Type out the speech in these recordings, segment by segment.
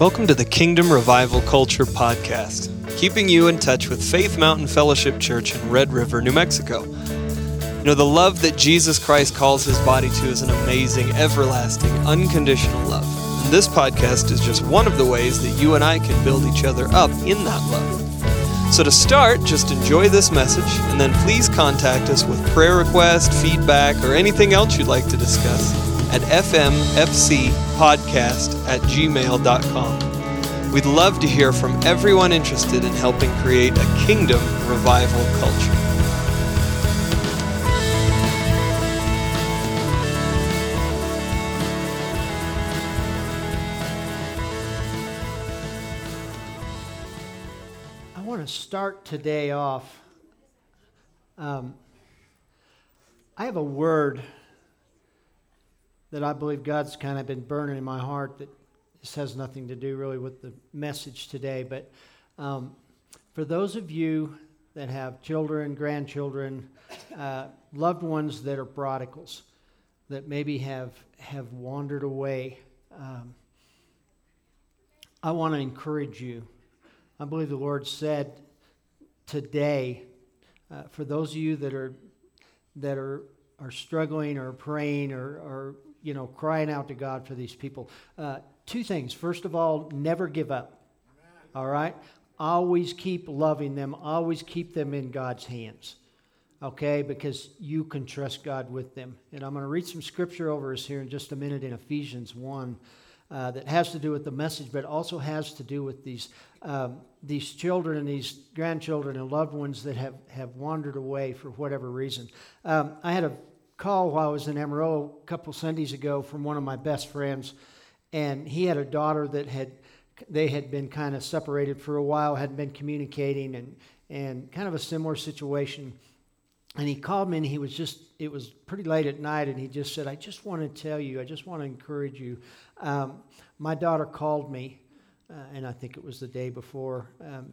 Welcome to the Kingdom Revival Culture Podcast, keeping you in touch with Faith Mountain Fellowship Church in Red River, New Mexico. You know, the love that Jesus Christ calls his body to is an amazing, everlasting, unconditional love. And this podcast is just one of the ways that you and I can build each other up in that love. So, to start, just enjoy this message, and then please contact us with prayer request, feedback, or anything else you'd like to discuss at fmfcpodcast at gmail.com. We'd love to hear from everyone interested in helping create a kingdom revival culture. I want to start today off. Um, I have a word that I believe God's kind of been burning in my heart that this has nothing to do really with the message today. But um, for those of you that have children, grandchildren, uh, loved ones that are prodigals, that maybe have, have wandered away, um, I want to encourage you. I believe the Lord said today, uh, for those of you that are that are are struggling or praying or, or you know crying out to God for these people, uh, two things. First of all, never give up. All right, always keep loving them. Always keep them in God's hands. Okay, because you can trust God with them. And I'm going to read some scripture over us here in just a minute in Ephesians one uh, that has to do with the message, but also has to do with these, um, these children and these grandchildren and loved ones that have, have wandered away for whatever reason. Um, I had a call while I was in Amarillo a couple Sundays ago from one of my best friends, and he had a daughter that had they had been kind of separated for a while, hadn't been communicating, and and kind of a similar situation. And he called me, and he was just it was pretty late at night, and he just said, "I just want to tell you, I just want to encourage you. Um, my daughter called me, uh, and I think it was the day before." Um,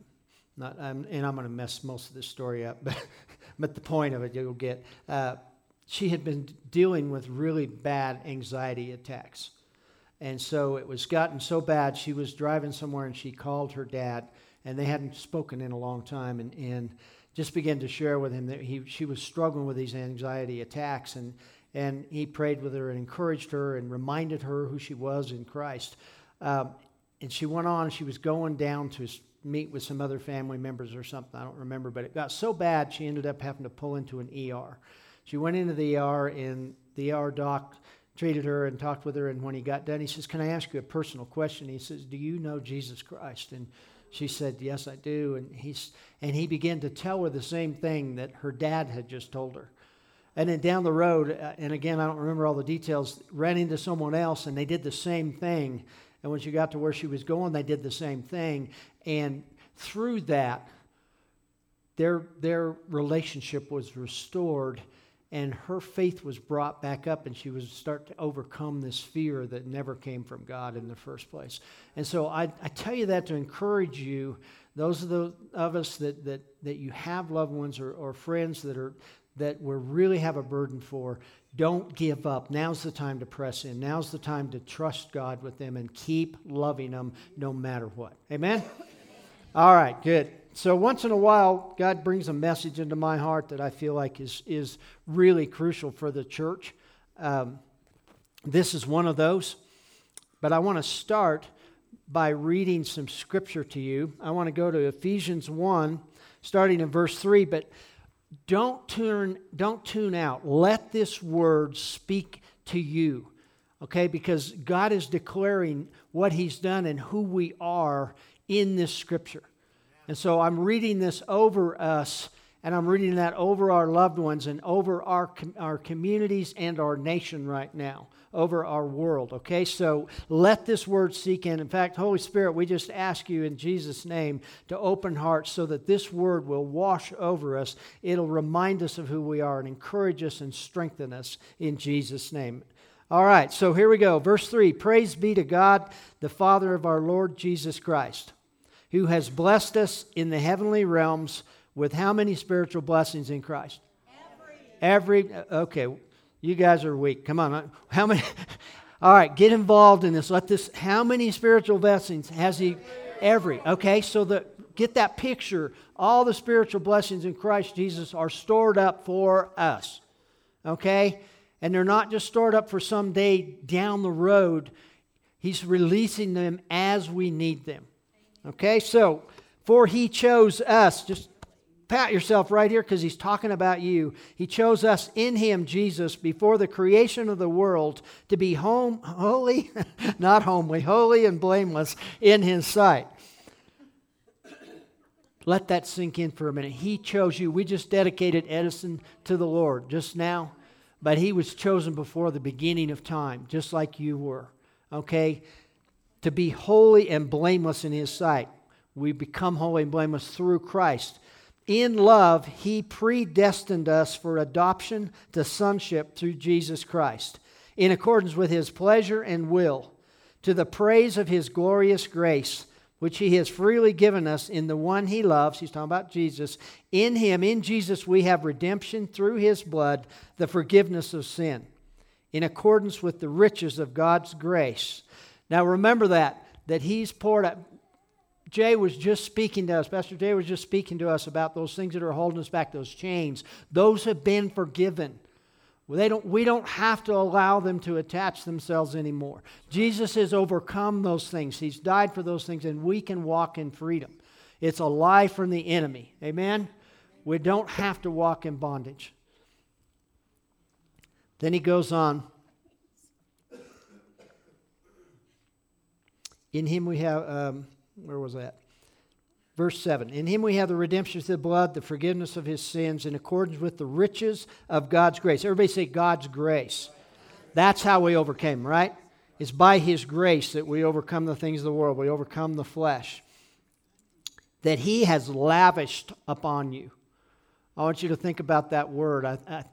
not, um, and I'm going to mess most of this story up, but, but the point of it you'll get. Uh, she had been dealing with really bad anxiety attacks. And so it was gotten so bad, she was driving somewhere and she called her dad, and they hadn't spoken in a long time, and, and just began to share with him that he, she was struggling with these anxiety attacks. And, and he prayed with her and encouraged her and reminded her who she was in Christ. Um, and she went on, she was going down to meet with some other family members or something, I don't remember, but it got so bad she ended up having to pull into an ER. She went into the ER, and the ER doc treated her and talked with her. And when he got done, he says, Can I ask you a personal question? He says, Do you know Jesus Christ? And she said, Yes, I do. And, he's, and he began to tell her the same thing that her dad had just told her. And then down the road, uh, and again, I don't remember all the details, ran into someone else and they did the same thing. And when she got to where she was going, they did the same thing. And through that, their, their relationship was restored and her faith was brought back up and she was start to overcome this fear that never came from god in the first place. And so i, I tell you that to encourage you those of, the, of us that, that, that you have loved ones or, or friends that are that we really have a burden for don't give up. Now's the time to press in. Now's the time to trust god with them and keep loving them no matter what. Amen? All right good so once in a while, God brings a message into my heart that I feel like is, is really crucial for the church. Um, this is one of those. But I want to start by reading some scripture to you. I want to go to Ephesians 1, starting in verse 3. But don't tune, don't tune out. Let this word speak to you, okay? Because God is declaring what He's done and who we are in this scripture. And so I'm reading this over us, and I'm reading that over our loved ones and over our, our communities and our nation right now, over our world. Okay, so let this word seek in. In fact, Holy Spirit, we just ask you in Jesus' name to open hearts so that this word will wash over us. It'll remind us of who we are and encourage us and strengthen us in Jesus' name. All right, so here we go. Verse 3 Praise be to God, the Father of our Lord Jesus Christ who has blessed us in the heavenly realms with how many spiritual blessings in Christ? Every. Every, okay, you guys are weak. Come on. How many? All right, get involved in this. Let this, how many spiritual blessings has he? Every. Okay, so the, get that picture. All the spiritual blessings in Christ Jesus are stored up for us. Okay? And they're not just stored up for some day down the road. He's releasing them as we need them. Okay, so for he chose us, just pat yourself right here because he's talking about you. He chose us in him, Jesus, before the creation of the world to be home, holy, not homely, holy and blameless in his sight. Let that sink in for a minute. He chose you. We just dedicated Edison to the Lord just now, but he was chosen before the beginning of time, just like you were. Okay? To be holy and blameless in his sight. We become holy and blameless through Christ. In love, he predestined us for adoption to sonship through Jesus Christ, in accordance with his pleasure and will, to the praise of his glorious grace, which he has freely given us in the one he loves. He's talking about Jesus. In him, in Jesus, we have redemption through his blood, the forgiveness of sin, in accordance with the riches of God's grace. Now remember that, that he's poured out. Jay was just speaking to us, Pastor Jay was just speaking to us about those things that are holding us back, those chains. Those have been forgiven. They don't, we don't have to allow them to attach themselves anymore. Jesus has overcome those things. He's died for those things, and we can walk in freedom. It's a lie from the enemy. Amen? We don't have to walk in bondage. Then he goes on. In him we have, um, where was that? Verse 7 In him we have the redemption through the blood, the forgiveness of his sins, in accordance with the riches of God's grace. Everybody say God's grace. That's how we overcame, right? It's by his grace that we overcome the things of the world, we overcome the flesh. That he has lavished upon you. I want you to think about that word. I, I,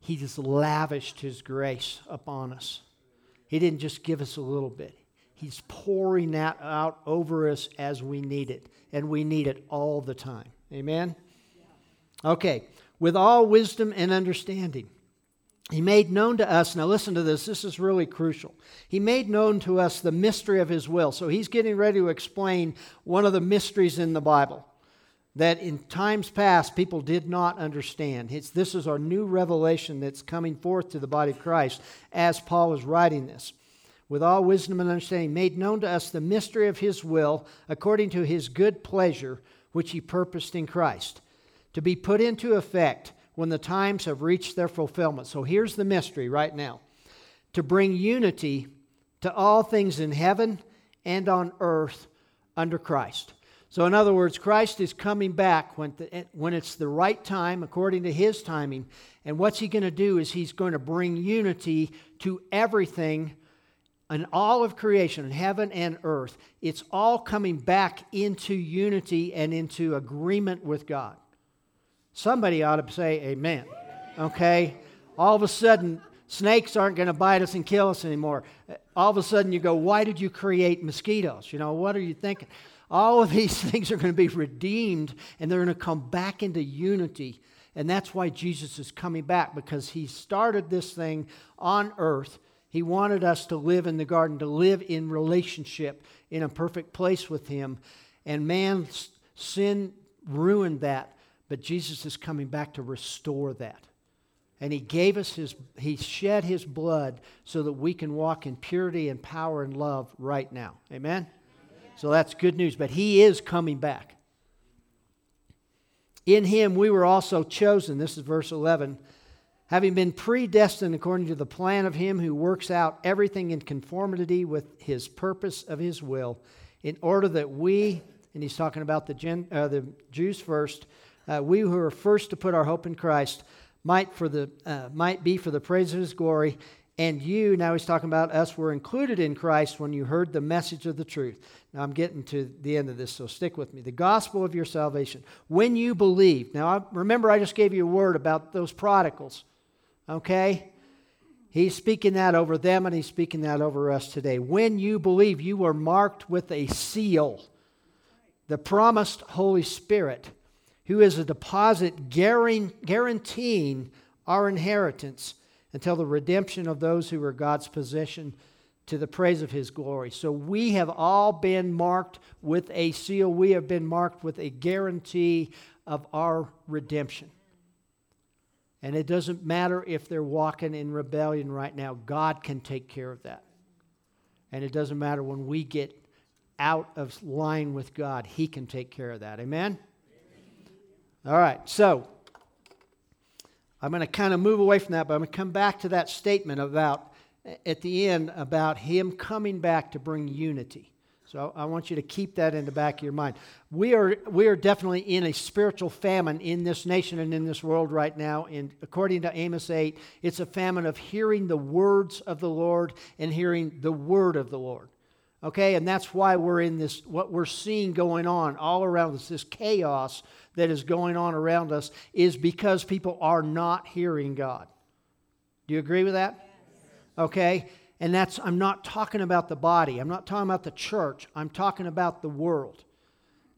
he just lavished his grace upon us. He didn't just give us a little bit, He's pouring that out over us as we need it, and we need it all the time. Amen? Okay, with all wisdom and understanding. He made known to us, now listen to this, this is really crucial. He made known to us the mystery of His will. So he's getting ready to explain one of the mysteries in the Bible that in times past people did not understand. It's, this is our new revelation that's coming forth to the body of Christ as Paul is writing this with all wisdom and understanding, made known to us the mystery of his will according to his good pleasure, which he purposed in Christ, to be put into effect when the times have reached their fulfillment. So here's the mystery right now to bring unity to all things in heaven and on earth under Christ. So, in other words, Christ is coming back when, the, when it's the right time, according to his timing. And what's he going to do is he's going to bring unity to everything and all of creation, heaven and earth, it's all coming back into unity and into agreement with God. Somebody ought to say amen. Okay? All of a sudden, snakes aren't going to bite us and kill us anymore. All of a sudden, you go, Why did you create mosquitoes? You know, what are you thinking? All of these things are going to be redeemed and they're going to come back into unity. And that's why Jesus is coming back because he started this thing on earth he wanted us to live in the garden, to live in relationship in a perfect place with Him. And man's sin ruined that, but Jesus is coming back to restore that. And He gave us His, He shed His blood so that we can walk in purity and power and love right now. Amen? So that's good news. But He is coming back. In Him we were also chosen. This is verse 11 having been predestined according to the plan of him who works out everything in conformity with his purpose of his will, in order that we, and he's talking about the, Gen, uh, the Jews first, uh, we who are first to put our hope in Christ, might, for the, uh, might be for the praise of his glory. And you, now he's talking about us, were included in Christ when you heard the message of the truth. Now I'm getting to the end of this, so stick with me. The gospel of your salvation. When you believe. Now I, remember, I just gave you a word about those prodigals. Okay? He's speaking that over them and he's speaking that over us today. When you believe, you are marked with a seal, the promised Holy Spirit, who is a deposit guaranteeing our inheritance until the redemption of those who are God's possession to the praise of his glory. So we have all been marked with a seal. We have been marked with a guarantee of our redemption. And it doesn't matter if they're walking in rebellion right now, God can take care of that. And it doesn't matter when we get out of line with God, He can take care of that. Amen? All right, so I'm going to kind of move away from that, but I'm going to come back to that statement about at the end about Him coming back to bring unity. So I want you to keep that in the back of your mind. We are, we are definitely in a spiritual famine in this nation and in this world right now. And according to Amos 8, it's a famine of hearing the words of the Lord and hearing the word of the Lord. Okay, and that's why we're in this, what we're seeing going on all around us, this chaos that is going on around us, is because people are not hearing God. Do you agree with that? Okay, and that's, I'm not talking about the body, I'm not talking about the church, I'm talking about the world.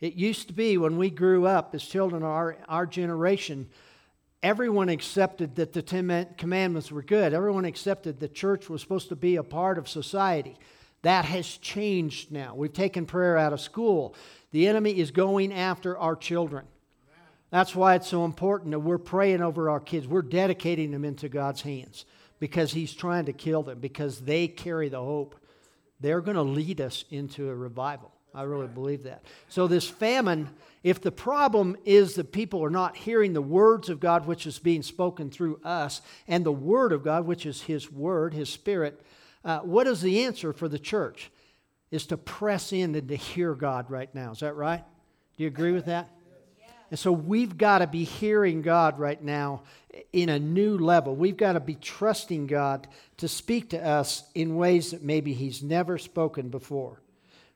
It used to be when we grew up as children, our, our generation, everyone accepted that the Ten Commandments were good. Everyone accepted the church was supposed to be a part of society. That has changed now. We've taken prayer out of school. The enemy is going after our children. That's why it's so important that we're praying over our kids. We're dedicating them into God's hands because he's trying to kill them because they carry the hope. They're going to lead us into a revival. I really believe that. So, this famine, if the problem is that people are not hearing the words of God, which is being spoken through us, and the Word of God, which is His Word, His Spirit, uh, what is the answer for the church? Is to press in and to hear God right now. Is that right? Do you agree with that? And so we've got to be hearing God right now in a new level. We've got to be trusting God to speak to us in ways that maybe He's never spoken before,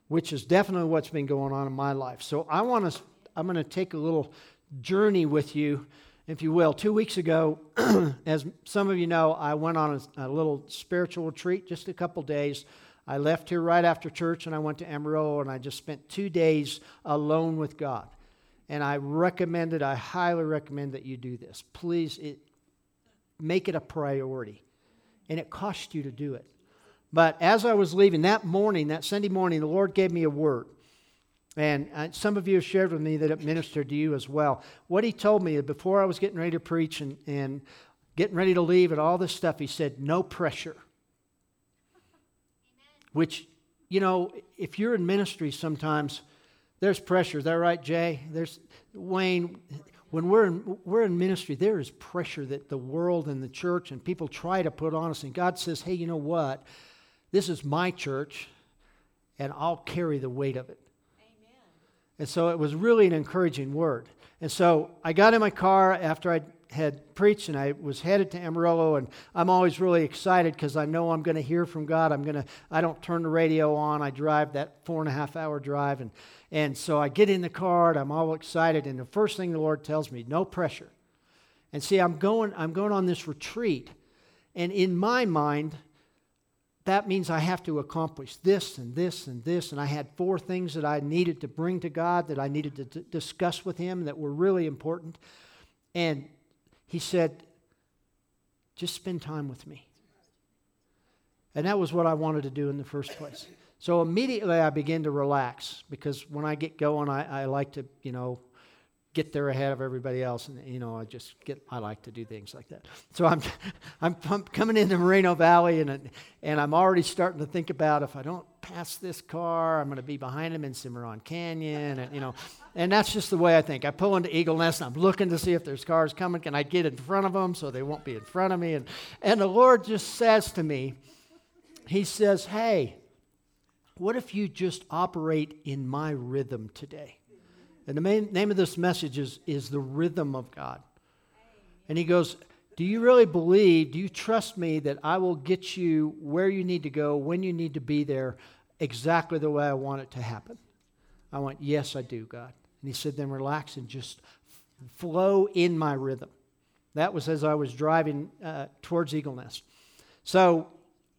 which is definitely what's been going on in my life. So I want to, I'm going to take a little journey with you, if you will. Two weeks ago, as some of you know, I went on a, a little spiritual retreat, just a couple days. I left here right after church and I went to Amarillo and I just spent two days alone with God. And I recommend it, I highly recommend that you do this. Please it, make it a priority. And it costs you to do it. But as I was leaving that morning, that Sunday morning, the Lord gave me a word. And uh, some of you have shared with me that it ministered to you as well. What he told me before I was getting ready to preach and, and getting ready to leave and all this stuff, he said, no pressure. Which, you know, if you're in ministry sometimes, there's pressure. Is that right, Jay? There's Wayne. When we're in, we're in ministry, there is pressure that the world and the church and people try to put on us. And God says, hey, you know what? This is my church, and I'll carry the weight of it. Amen. And so it was really an encouraging word. And so I got in my car after I had preached and I was headed to Amarillo and I'm always really excited because I know I'm going to hear from God. I'm going to, I don't turn the radio on. I drive that four and a half hour drive and, and so I get in the car and I'm all excited and the first thing the Lord tells me, no pressure. And see, I'm going, I'm going on this retreat and in my mind, that means I have to accomplish this and this and this. And I had four things that I needed to bring to God that I needed to d- discuss with Him that were really important. And he said, just spend time with me. And that was what I wanted to do in the first place. So immediately I began to relax because when I get going, I, I like to, you know, get there ahead of everybody else. And, you know, I just get, I like to do things like that. So I'm, I'm, I'm coming into Moreno Valley and, and I'm already starting to think about if I don't pass this car, I'm going to be behind him in Cimarron Canyon. And, you know, and that's just the way I think. I pull into Eagle Nest and I'm looking to see if there's cars coming. Can I get in front of them so they won't be in front of me? And, and the Lord just says to me, He says, Hey, what if you just operate in my rhythm today? And the main, name of this message is, is the rhythm of God. And he goes, Do you really believe, do you trust me that I will get you where you need to go, when you need to be there, exactly the way I want it to happen? I went, Yes, I do, God. And he said, Then relax and just flow in my rhythm. That was as I was driving uh, towards Eagle Nest. So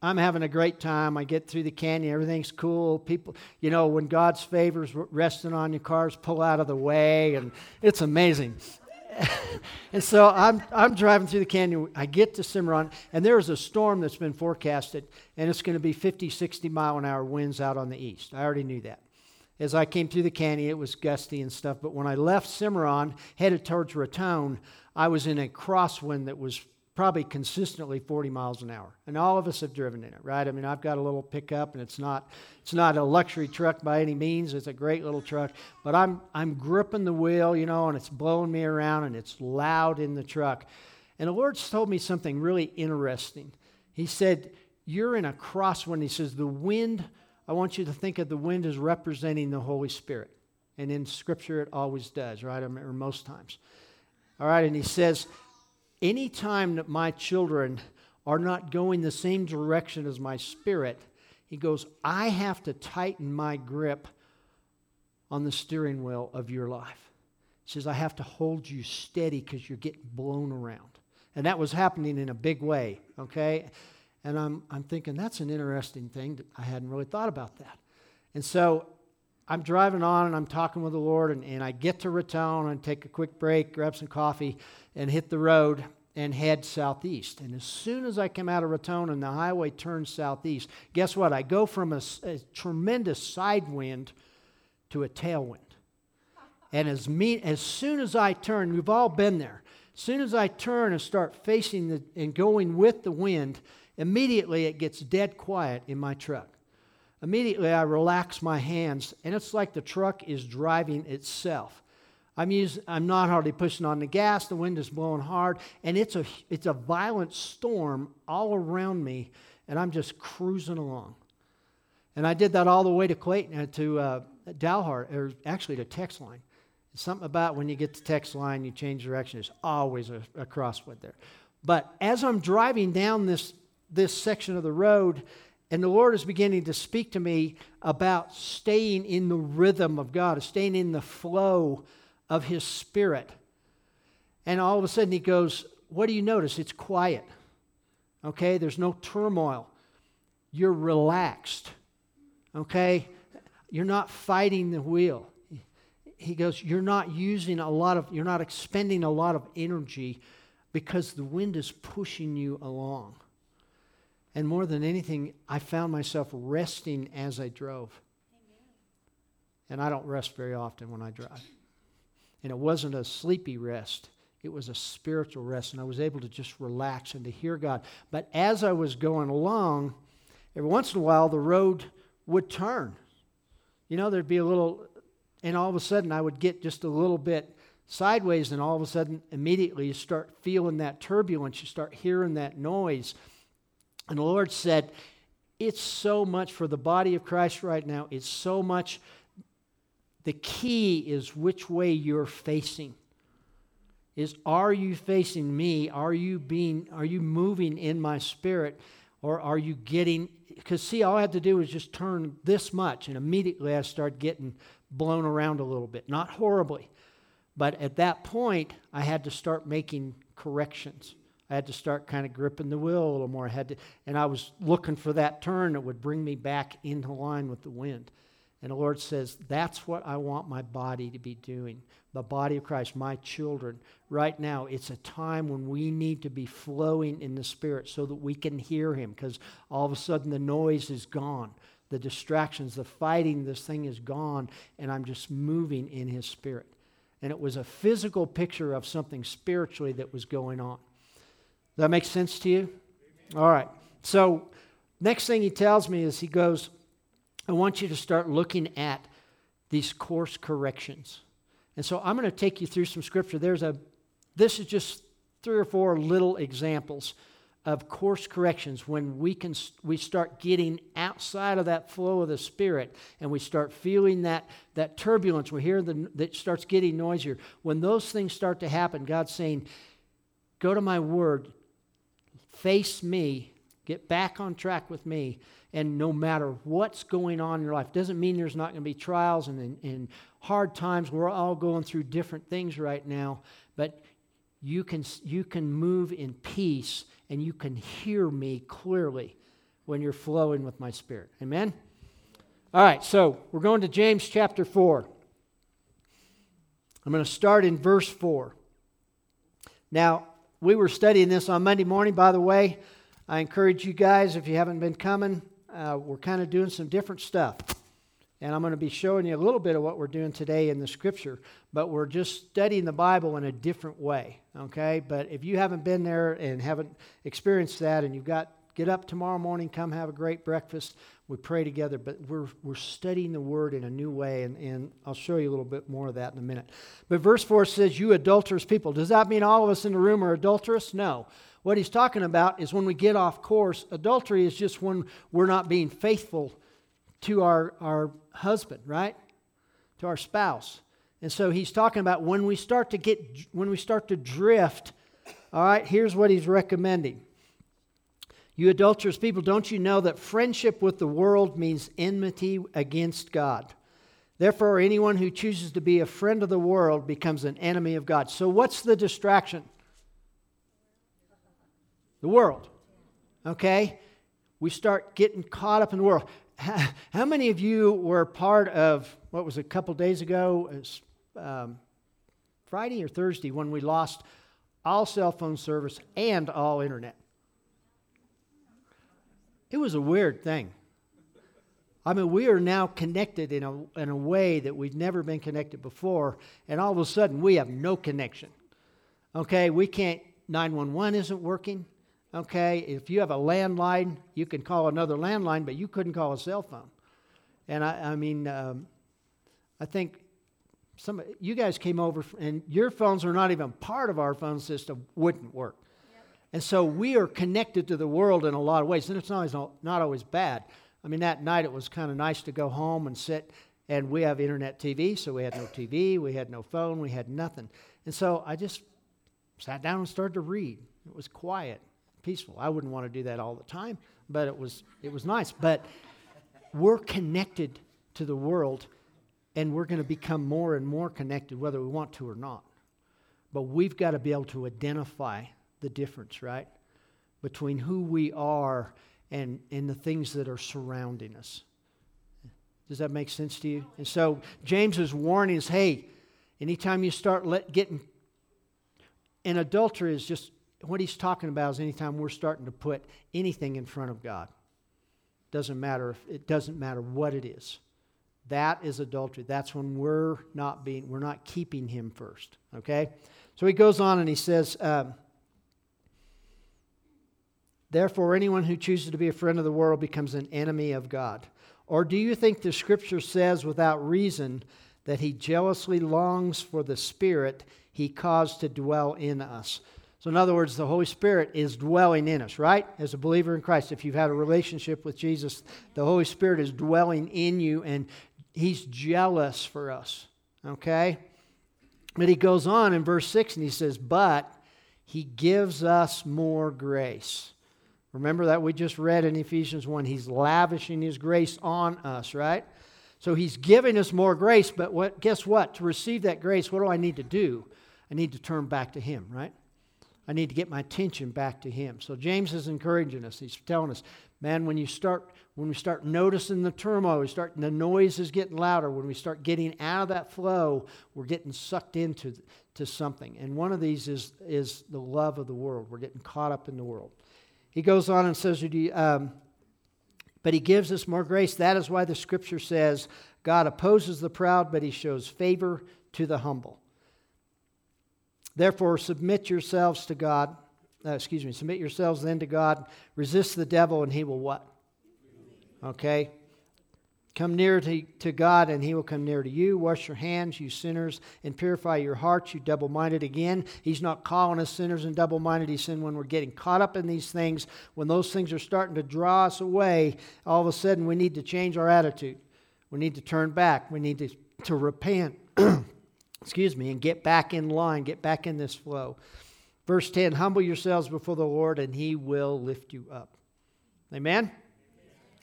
I'm having a great time. I get through the canyon, everything's cool. People, you know, when God's favors resting on your cars, pull out of the way, and it's amazing. and so I'm, I'm driving through the canyon. I get to Cimarron, and there is a storm that's been forecasted, and it's going to be 50, 60 mile an hour winds out on the east. I already knew that. As I came through the canyon, it was gusty and stuff, but when I left Cimarron, headed towards Raton, I was in a crosswind that was probably consistently 40 miles an hour. And all of us have driven in it, right? I mean, I've got a little pickup and it's not it's not a luxury truck by any means. It's a great little truck, but I'm I'm gripping the wheel, you know, and it's blowing me around and it's loud in the truck. And the Lord's told me something really interesting. He said, "You're in a crosswind." He says, "The wind, I want you to think of the wind as representing the Holy Spirit." And in scripture it always does, right? Or most times. All right, and he says, anytime that my children are not going the same direction as my spirit, he goes, I have to tighten my grip on the steering wheel of your life. He says, I have to hold you steady because you're getting blown around. And that was happening in a big way, okay? And I'm, I'm thinking, that's an interesting thing. I hadn't really thought about that. And so I'm driving on and I'm talking with the Lord, and, and I get to Raton and take a quick break, grab some coffee, and hit the road and head southeast. And as soon as I come out of Raton and the highway turns southeast, guess what? I go from a, a tremendous side wind to a tailwind. And as, me, as soon as I turn, we've all been there. As soon as I turn and start facing the, and going with the wind, immediately it gets dead quiet in my truck. Immediately I relax my hands, and it's like the truck is driving itself. I'm, using, I'm not hardly pushing on the gas. The wind is blowing hard, and it's a, it's a violent storm all around me, and I'm just cruising along. And I did that all the way to Clayton, uh, to uh, Dalhart, or actually to Texline. Something about when you get to Texline, you change direction. There's always a, a crosswind there. But as I'm driving down this, this section of the road, and the Lord is beginning to speak to me about staying in the rhythm of God, staying in the flow of his spirit. And all of a sudden he goes, What do you notice? It's quiet. Okay? There's no turmoil. You're relaxed. Okay? You're not fighting the wheel. He goes, You're not using a lot of, you're not expending a lot of energy because the wind is pushing you along. And more than anything, I found myself resting as I drove. Amen. And I don't rest very often when I drive. And it wasn't a sleepy rest, it was a spiritual rest. And I was able to just relax and to hear God. But as I was going along, every once in a while, the road would turn. You know, there'd be a little, and all of a sudden, I would get just a little bit sideways, and all of a sudden, immediately, you start feeling that turbulence, you start hearing that noise. And the Lord said, It's so much for the body of Christ right now, it's so much the key is which way you're facing. Is are you facing me? Are you being are you moving in my spirit or are you getting because see all I had to do was just turn this much and immediately I start getting blown around a little bit. Not horribly. But at that point I had to start making corrections. I had to start kind of gripping the wheel a little more. I had to, and I was looking for that turn that would bring me back into line with the wind. And the Lord says, That's what I want my body to be doing. The body of Christ, my children. Right now, it's a time when we need to be flowing in the Spirit so that we can hear Him because all of a sudden the noise is gone. The distractions, the fighting, this thing is gone, and I'm just moving in His Spirit. And it was a physical picture of something spiritually that was going on. That make sense to you? All right. So, next thing he tells me is he goes, I want you to start looking at these course corrections. And so I'm going to take you through some scripture. There's a this is just three or four little examples of course corrections when we can we start getting outside of that flow of the spirit and we start feeling that that turbulence we hear the that starts getting noisier when those things start to happen god's saying go to my word face me get back on track with me and no matter what's going on in your life doesn't mean there's not going to be trials and, and hard times. We're all going through different things right now but you can you can move in peace and you can hear me clearly when you're flowing with my spirit. Amen? All right so we're going to james chapter 4 i'm going to start in verse 4 Now, we were studying this on Monday morning, by the way. I encourage you guys, if you haven't been coming, uh, we're kind of doing some different stuff. And I'm going to be showing you a little bit of what we're doing today in the scripture, but we're just studying the Bible in a different way, okay? But if you haven't been there and haven't experienced that and you've got get up tomorrow morning, come have a great breakfast, we pray together, but we're, we're studying the word in a new way, and, and I'll show you a little bit more of that in a minute. But verse 4 says, You adulterous people. Does that mean all of us in the room are adulterous? No. What he's talking about is when we get off course, adultery is just when we're not being faithful to our, our husband, right? To our spouse. And so he's talking about when we start to get when we start to drift, all right, here's what he's recommending. You adulterous people, don't you know that friendship with the world means enmity against God? Therefore, anyone who chooses to be a friend of the world becomes an enemy of God. So, what's the distraction? The world. Okay? We start getting caught up in the world. How many of you were part of what was a couple days ago, um, Friday or Thursday, when we lost all cell phone service and all internet? It was a weird thing. I mean, we are now connected in a, in a way that we've never been connected before, and all of a sudden we have no connection. Okay, we can't, 911 isn't working. Okay, if you have a landline, you can call another landline, but you couldn't call a cell phone. And I, I mean, um, I think some you guys came over, and your phones are not even part of our phone system, wouldn't work. And so we are connected to the world in a lot of ways, and it's not always, not always bad. I mean, that night it was kind of nice to go home and sit, and we have internet TV, so we had no TV, we had no phone, we had nothing. And so I just sat down and started to read. It was quiet, peaceful. I wouldn't want to do that all the time, but it was, it was nice. But we're connected to the world, and we're going to become more and more connected, whether we want to or not. But we've got to be able to identify the difference, right? Between who we are and, and the things that are surrounding us. Does that make sense to you? And so James is warning us hey, anytime you start let, getting, and adultery is just what he's talking about is anytime we're starting to put anything in front of God. Doesn't matter if it doesn't matter what it is. That is adultery. That's when we're not being, we're not keeping him first. Okay? So he goes on and he says, um, Therefore, anyone who chooses to be a friend of the world becomes an enemy of God. Or do you think the scripture says without reason that he jealously longs for the Spirit he caused to dwell in us? So, in other words, the Holy Spirit is dwelling in us, right? As a believer in Christ, if you've had a relationship with Jesus, the Holy Spirit is dwelling in you and he's jealous for us, okay? But he goes on in verse 6 and he says, But he gives us more grace. Remember that we just read in Ephesians 1. He's lavishing his grace on us, right? So he's giving us more grace, but what, guess what? To receive that grace, what do I need to do? I need to turn back to him, right? I need to get my attention back to him. So James is encouraging us. He's telling us, man, when you start when we start noticing the turmoil, we start the noise is getting louder, when we start getting out of that flow, we're getting sucked into to something. And one of these is is the love of the world. We're getting caught up in the world. He goes on and says, um, But he gives us more grace. That is why the scripture says, God opposes the proud, but he shows favor to the humble. Therefore, submit yourselves to God. Uh, excuse me, submit yourselves then to God. Resist the devil, and he will what? Okay? Come near to, to God, and He will come near to you. Wash your hands, you sinners, and purify your hearts, you double minded. Again, He's not calling us sinners and double minded. He's saying when we're getting caught up in these things, when those things are starting to draw us away, all of a sudden we need to change our attitude. We need to turn back. We need to, to repent, excuse me, and get back in line, get back in this flow. Verse 10 Humble yourselves before the Lord, and He will lift you up. Amen?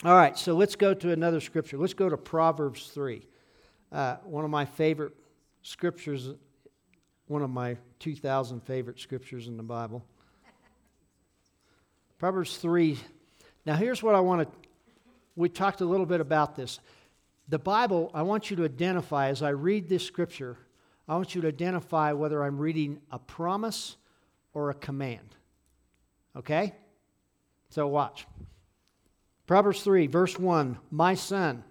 All right, so let's go to another scripture. Let's go to Proverbs 3. Uh, one of my favorite scriptures, one of my 2,000 favorite scriptures in the Bible. Proverbs 3. Now, here's what I want to, we talked a little bit about this. The Bible, I want you to identify, as I read this scripture, I want you to identify whether I'm reading a promise or a command. Okay? So watch. Proverbs 3, verse 1 My son,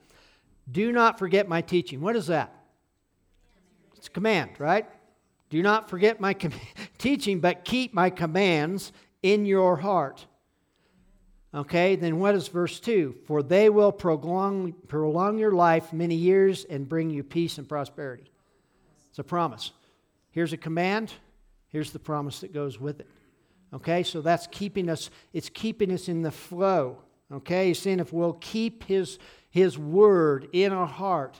do not forget my teaching. What is that? It's a command, right? Do not forget my com- teaching, but keep my commands in your heart. Okay, then what is verse 2? For they will prolong, prolong your life many years and bring you peace and prosperity. It's a promise. Here's a command, here's the promise that goes with it. Okay, so that's keeping us, it's keeping us in the flow. Okay, he's saying if we'll keep his, his word in our heart,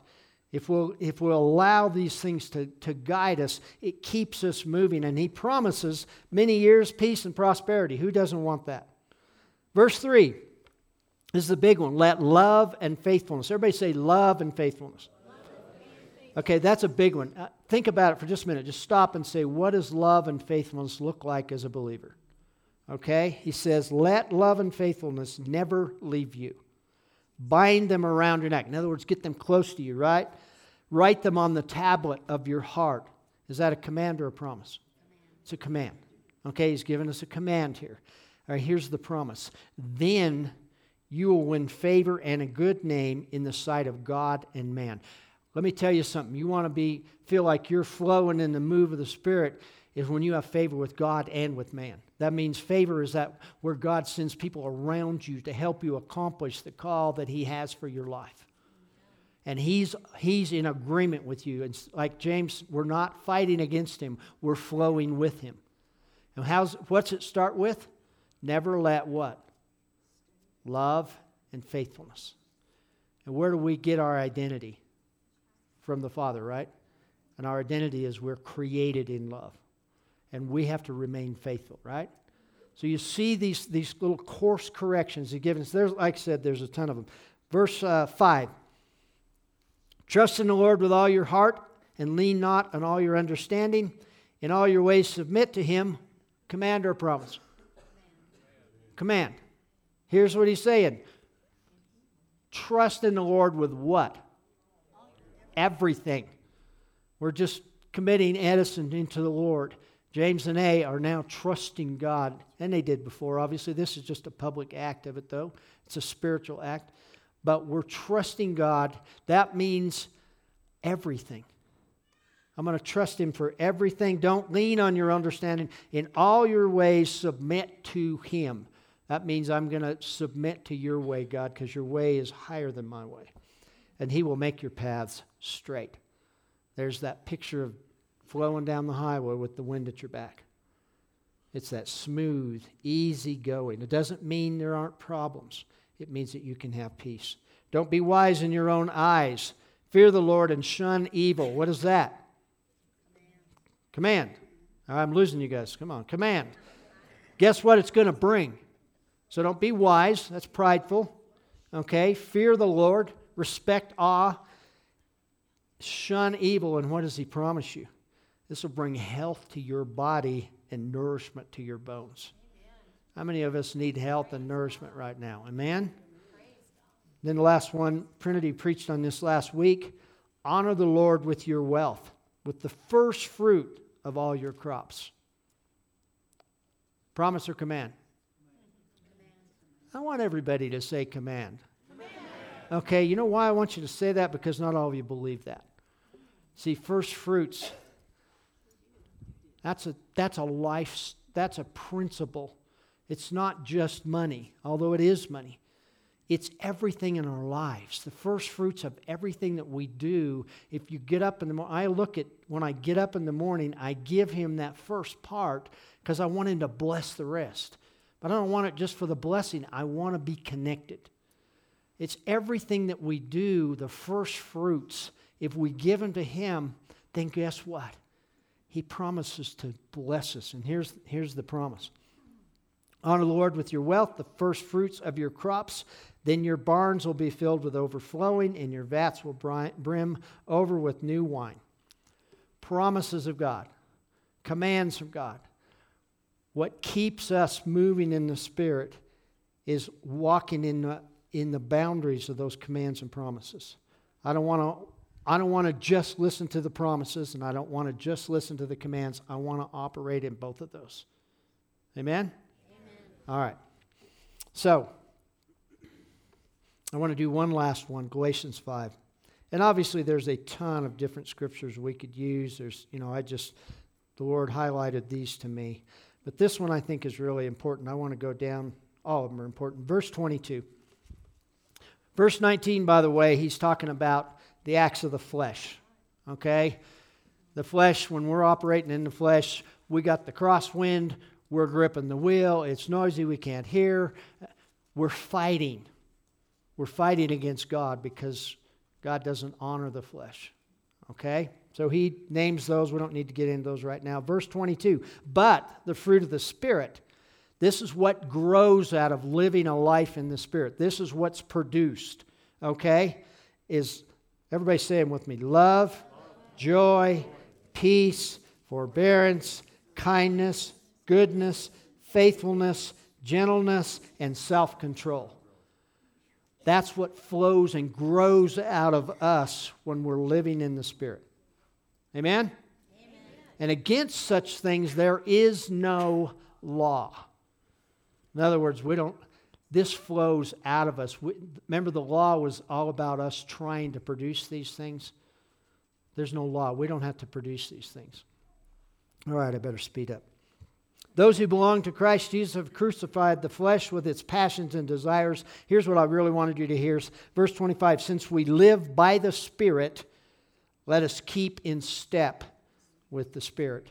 if we'll, if we'll allow these things to, to guide us, it keeps us moving. And he promises many years, peace, and prosperity. Who doesn't want that? Verse 3 this is the big one. Let love and faithfulness. Everybody say love and faithfulness. Okay, that's a big one. Uh, think about it for just a minute. Just stop and say, what does love and faithfulness look like as a believer? Okay, he says, let love and faithfulness never leave you. Bind them around your neck. In other words, get them close to you, right? Write them on the tablet of your heart. Is that a command or a promise? It's a command. Okay, he's given us a command here. All right, here's the promise. Then you will win favor and a good name in the sight of God and man. Let me tell you something. You want to be feel like you're flowing in the move of the Spirit is when you have favor with God and with man. That means favor is that where God sends people around you to help you accomplish the call that He has for your life. And He's He's in agreement with you. And like James, we're not fighting against Him, we're flowing with Him. And how's what's it start with? Never let what? Love and faithfulness. And where do we get our identity? From the Father, right? And our identity is we're created in love. And we have to remain faithful, right? So you see these, these little course corrections he given us. There's, like I said, there's a ton of them. Verse uh, 5 Trust in the Lord with all your heart and lean not on all your understanding. In all your ways submit to him. Command or promise? command. Here's what he's saying Trust in the Lord with what? Everything. We're just committing Edison into the Lord. James and A are now trusting God, and they did before. Obviously, this is just a public act of it, though. It's a spiritual act. But we're trusting God. That means everything. I'm going to trust Him for everything. Don't lean on your understanding. In all your ways, submit to Him. That means I'm going to submit to your way, God, because your way is higher than my way. And He will make your paths straight. There's that picture of flowing down the highway with the wind at your back. It's that smooth, easy going. It doesn't mean there aren't problems, it means that you can have peace. Don't be wise in your own eyes. Fear the Lord and shun evil. What is that? Command. Command. Oh, I'm losing you guys. Come on. Command. Guess what it's going to bring? So don't be wise, that's prideful. Okay? Fear the Lord, respect awe, shun evil, and what does He promise you? This will bring health to your body and nourishment to your bones. How many of us need health and nourishment right now? Amen? Then the last one, Trinity preached on this last week. Honor the Lord with your wealth, with the first fruit of all your crops. Promise or command? I want everybody to say command. command. Okay, you know why I want you to say that? Because not all of you believe that. See, first fruits, that's a, that's a life, that's a principle. It's not just money, although it is money. It's everything in our lives. The first fruits of everything that we do. If you get up in the morning, I look at when I get up in the morning, I give him that first part because I want him to bless the rest. But I don't want it just for the blessing, I want to be connected. It's everything that we do, the first fruits. If we give them to Him, then guess what? He promises to bless us. And here's, here's the promise Honor the Lord with your wealth, the first fruits of your crops. Then your barns will be filled with overflowing, and your vats will brim over with new wine. Promises of God, commands from God. What keeps us moving in the Spirit is walking in the, in the boundaries of those commands and promises. I don't want to. I don't want to just listen to the promises and I don't want to just listen to the commands. I want to operate in both of those. Amen? Amen? All right. So, I want to do one last one Galatians 5. And obviously, there's a ton of different scriptures we could use. There's, you know, I just, the Lord highlighted these to me. But this one I think is really important. I want to go down, all of them are important. Verse 22. Verse 19, by the way, he's talking about the acts of the flesh. Okay? The flesh, when we're operating in the flesh, we got the crosswind, we're gripping the wheel, it's noisy, we can't hear. We're fighting. We're fighting against God because God doesn't honor the flesh. Okay? So he names those. We don't need to get into those right now. Verse 22 But the fruit of the Spirit, this is what grows out of living a life in the Spirit. This is what's produced. Okay? Is everybody saying with me love, joy, peace, forbearance, kindness, goodness, faithfulness, gentleness, and self control. That's what flows and grows out of us when we're living in the Spirit. Amen? Amen? And against such things, there is no law. In other words, we don't, this flows out of us. We, remember, the law was all about us trying to produce these things. There's no law. We don't have to produce these things. All right, I better speed up. Those who belong to Christ Jesus have crucified the flesh with its passions and desires. Here's what I really wanted you to hear. Verse 25 Since we live by the Spirit, let us keep in step with the Spirit.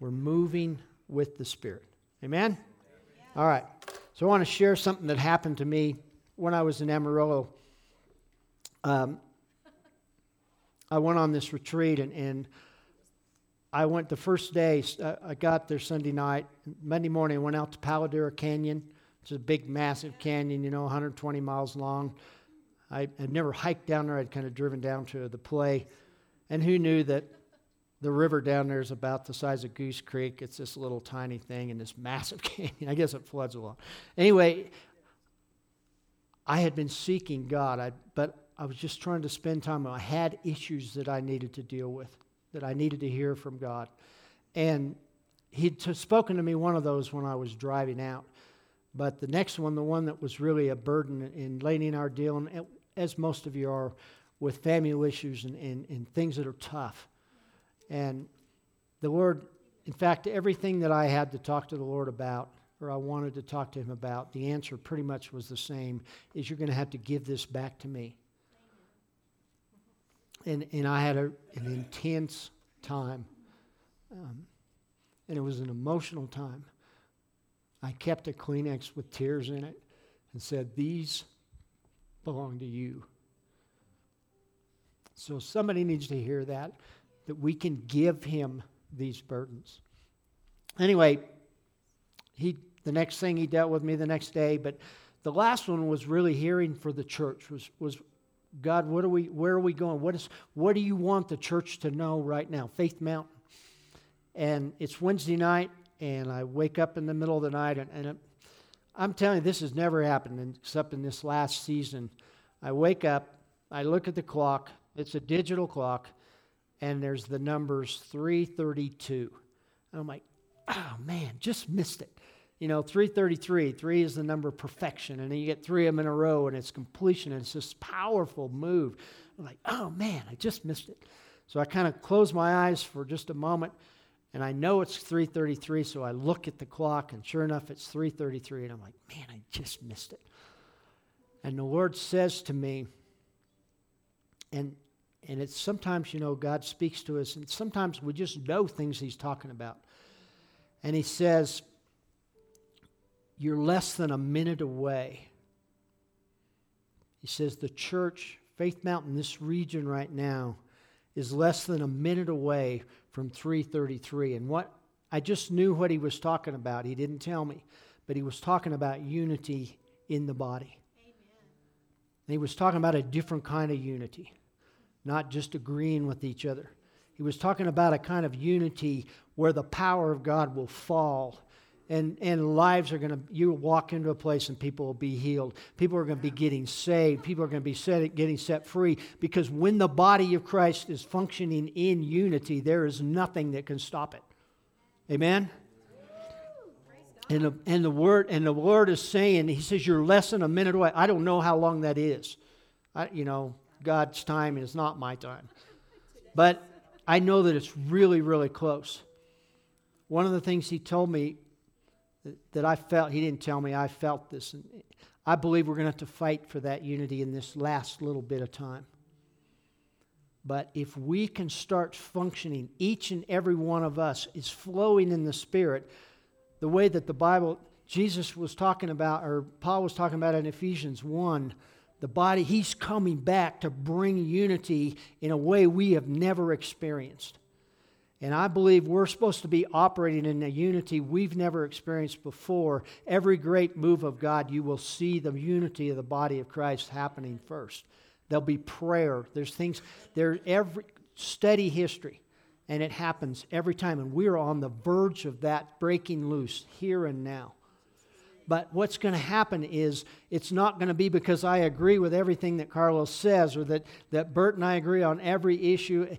We're moving with the Spirit. Amen? All right. So I want to share something that happened to me when I was in Amarillo. Um, I went on this retreat and, and I went the first day, uh, I got there Sunday night. Monday morning, I went out to Palo Duro Canyon. It's a big, massive canyon, you know, 120 miles long. I had never hiked down there. I'd kind of driven down to the play. And who knew that the river down there is about the size of Goose Creek? It's this little tiny thing in this massive canyon. I guess it floods a lot. Anyway, I had been seeking God, I, but I was just trying to spend time. I had issues that I needed to deal with that I needed to hear from God. And he'd spoken to me one of those when I was driving out. But the next one, the one that was really a burden in Laney our dealing, as most of you are, with family issues and, and, and things that are tough. And the Lord, in fact, everything that I had to talk to the Lord about, or I wanted to talk to Him about, the answer pretty much was the same is you're going to have to give this back to me and, and I had a, an intense time. Um, and it was an emotional time. I kept a Kleenex with tears in it and said, These belong to you. So somebody needs to hear that, that we can give him these burdens. Anyway, he the next thing he dealt with me the next day, but the last one was really hearing for the church, was, was God, what are we, where are we going? What, is, what do you want the church to know right now? Faith Mountain. And it's Wednesday night, and I wake up in the middle of the night, and, and I'm telling you, this has never happened except in this last season. I wake up, I look at the clock, it's a digital clock, and there's the numbers 332. And I'm like, oh man, just missed it you know, 333. Three is the number of perfection. And then you get three of them in a row and it's completion. And it's this powerful move. I'm like, oh man, I just missed it. So I kind of close my eyes for just a moment and I know it's 333. So I look at the clock and sure enough, it's 333. And I'm like, man, I just missed it. And the Lord says to me, and and it's sometimes, you know, God speaks to us, and sometimes we just know things He's talking about. And He says, you're less than a minute away. He says the church, Faith Mountain, this region right now, is less than a minute away from 333. And what I just knew what he was talking about. He didn't tell me, but he was talking about unity in the body. he was talking about a different kind of unity, not just agreeing with each other. He was talking about a kind of unity where the power of God will fall and, and lives are going to, you walk into a place and people will be healed. People are going to be getting saved. People are going to be set, getting set free because when the body of Christ is functioning in unity, there is nothing that can stop it. Amen? And the, and the word and the Lord is saying, He says, You're less than a minute away. I don't know how long that is. I, you know, God's time is not my time. But I know that it's really, really close. One of the things he told me that I felt, he didn't tell me, I felt this. And I believe we're going to have to fight for that unity in this last little bit of time. But if we can start functioning, each and every one of us is flowing in the Spirit the way that the Bible, Jesus was talking about, or Paul was talking about in Ephesians 1, the body, he's coming back to bring unity in a way we have never experienced. And I believe we're supposed to be operating in a unity we've never experienced before. Every great move of God, you will see the unity of the body of Christ happening first. There'll be prayer. There's things, there's every steady history. And it happens every time. And we're on the verge of that breaking loose here and now. But what's going to happen is it's not going to be because I agree with everything that Carlos says or that, that Bert and I agree on every issue.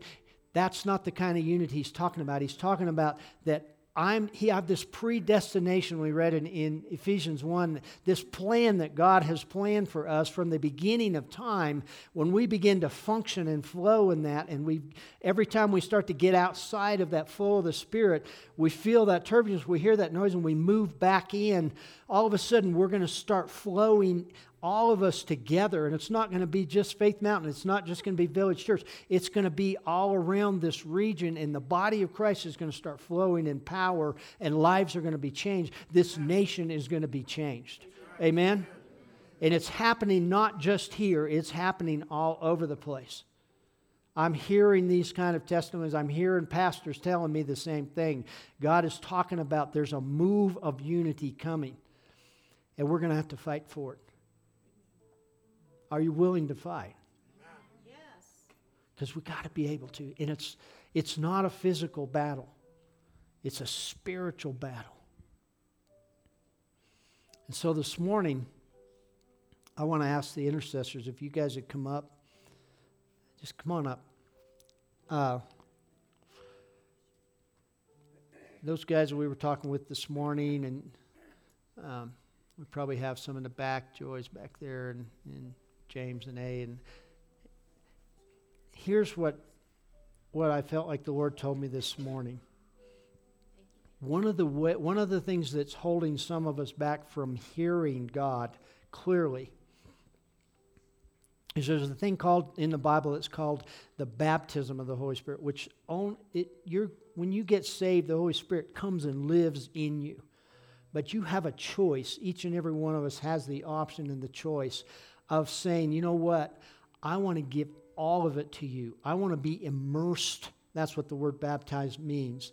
That's not the kind of unity he's talking about. He's talking about that I'm he have this predestination we read in, in Ephesians 1, this plan that God has planned for us from the beginning of time. When we begin to function and flow in that, and we every time we start to get outside of that flow of the Spirit, we feel that turbulence, we hear that noise, and we move back in. All of a sudden, we're going to start flowing all of us together. And it's not going to be just Faith Mountain. It's not just going to be Village Church. It's going to be all around this region. And the body of Christ is going to start flowing in power, and lives are going to be changed. This nation is going to be changed. Amen? And it's happening not just here, it's happening all over the place. I'm hearing these kind of testimonies. I'm hearing pastors telling me the same thing. God is talking about there's a move of unity coming, and we're going to have to fight for it. Are you willing to fight? Yes. Because we got to be able to. And it's, it's not a physical battle, it's a spiritual battle. And so this morning, I want to ask the intercessors if you guys would come up. Just come on up. Uh, those guys that we were talking with this morning, and um, we probably have some in the back. Joy's back there, and, and James and A. And here's what, what I felt like the Lord told me this morning. One of, the way, one of the things that's holding some of us back from hearing God clearly is there's a thing called in the Bible that's called the baptism of the Holy Spirit, which on it you're when you get saved, the Holy Spirit comes and lives in you. But you have a choice. Each and every one of us has the option and the choice of saying, you know what? I want to give all of it to you. I want to be immersed. That's what the word baptized means.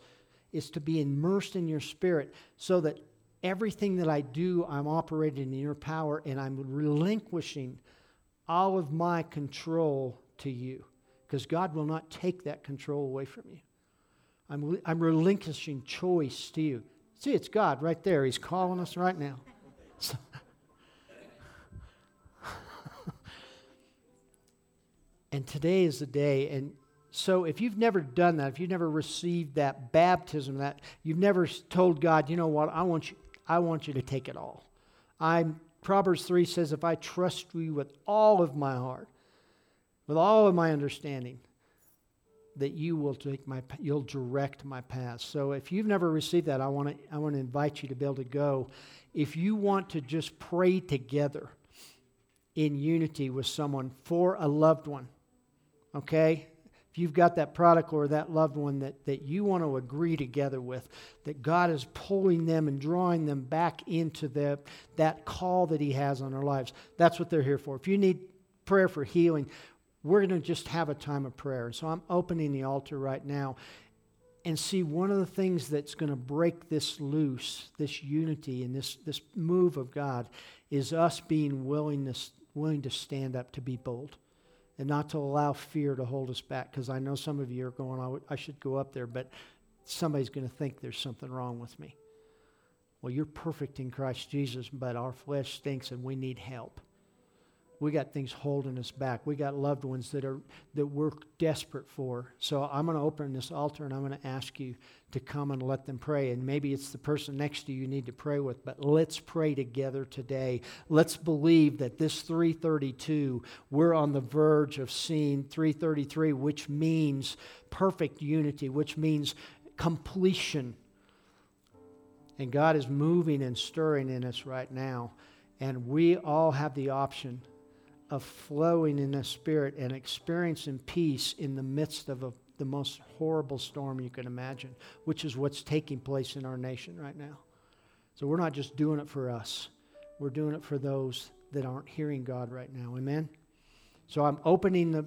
Is to be immersed in your spirit so that everything that I do, I'm operating in your power and I'm relinquishing all of my control to you. Because God will not take that control away from you. I'm, I'm relinquishing choice to you. See, it's God right there. He's calling us right now. So, And today is the day. And so if you've never done that, if you've never received that baptism, that you've never told God, you know what, I want you, I want you to take it all. I'm Proverbs 3 says, if I trust you with all of my heart, with all of my understanding, that you will take my you'll direct my path. So if you've never received that, I want to I want to invite you to be able to go. If you want to just pray together in unity with someone for a loved one, okay? If you've got that prodigal or that loved one that, that you want to agree together with, that God is pulling them and drawing them back into the, that call that He has on their lives, that's what they're here for. If you need prayer for healing, we're going to just have a time of prayer. So I'm opening the altar right now and see one of the things that's going to break this loose, this unity and this, this move of God, is us being willingness, willing to stand up to be bold and not to allow fear to hold us back. Because I know some of you are going, I, w- I should go up there, but somebody's going to think there's something wrong with me. Well, you're perfect in Christ Jesus, but our flesh stinks and we need help. We got things holding us back. We got loved ones that are that we're desperate for. So I'm going to open this altar and I'm going to ask you to come and let them pray. And maybe it's the person next to you you need to pray with, but let's pray together today. Let's believe that this 332, we're on the verge of seeing 333, which means perfect unity, which means completion. And God is moving and stirring in us right now. And we all have the option of flowing in the Spirit and experiencing peace in the midst of a, the most horrible storm you can imagine, which is what's taking place in our nation right now. So we're not just doing it for us, we're doing it for those that aren't hearing God right now. Amen? So I'm opening the,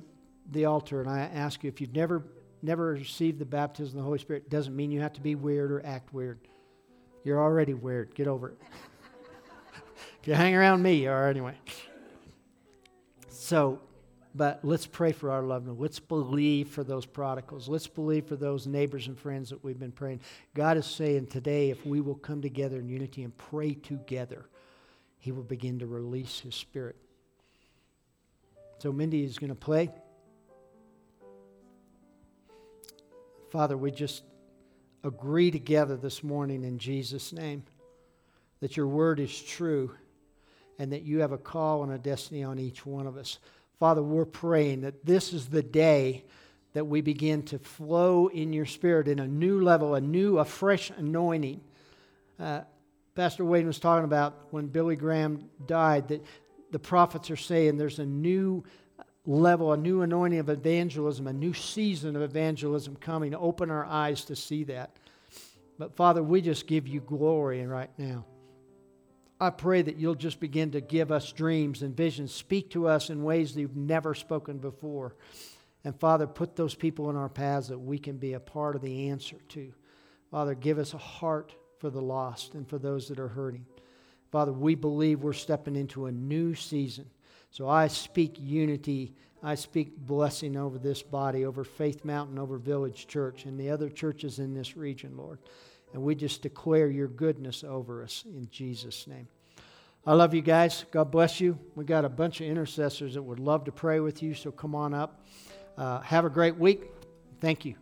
the altar and I ask you if you've never, never received the baptism of the Holy Spirit, it doesn't mean you have to be weird or act weird. You're already weird. Get over it. if you hang around me, you are anyway. So, but let's pray for our loved ones. Let's believe for those prodigals. Let's believe for those neighbors and friends that we've been praying. God is saying today, if we will come together in unity and pray together, He will begin to release His Spirit. So, Mindy is going to play. Father, we just agree together this morning in Jesus' name that your word is true and that you have a call and a destiny on each one of us. Father, we're praying that this is the day that we begin to flow in your spirit in a new level, a new, a fresh anointing. Uh, Pastor Wayne was talking about when Billy Graham died that the prophets are saying there's a new level, a new anointing of evangelism, a new season of evangelism coming. Open our eyes to see that. But Father, we just give you glory right now. I pray that you'll just begin to give us dreams and visions, speak to us in ways that you've never spoken before. And Father, put those people in our paths that we can be a part of the answer to. Father, give us a heart for the lost and for those that are hurting. Father, we believe we're stepping into a new season. So I speak unity. I speak blessing over this body, over Faith Mountain, over Village Church, and the other churches in this region, Lord. And we just declare your goodness over us in Jesus' name. I love you guys. God bless you. We got a bunch of intercessors that would love to pray with you, so come on up. Uh, have a great week. Thank you.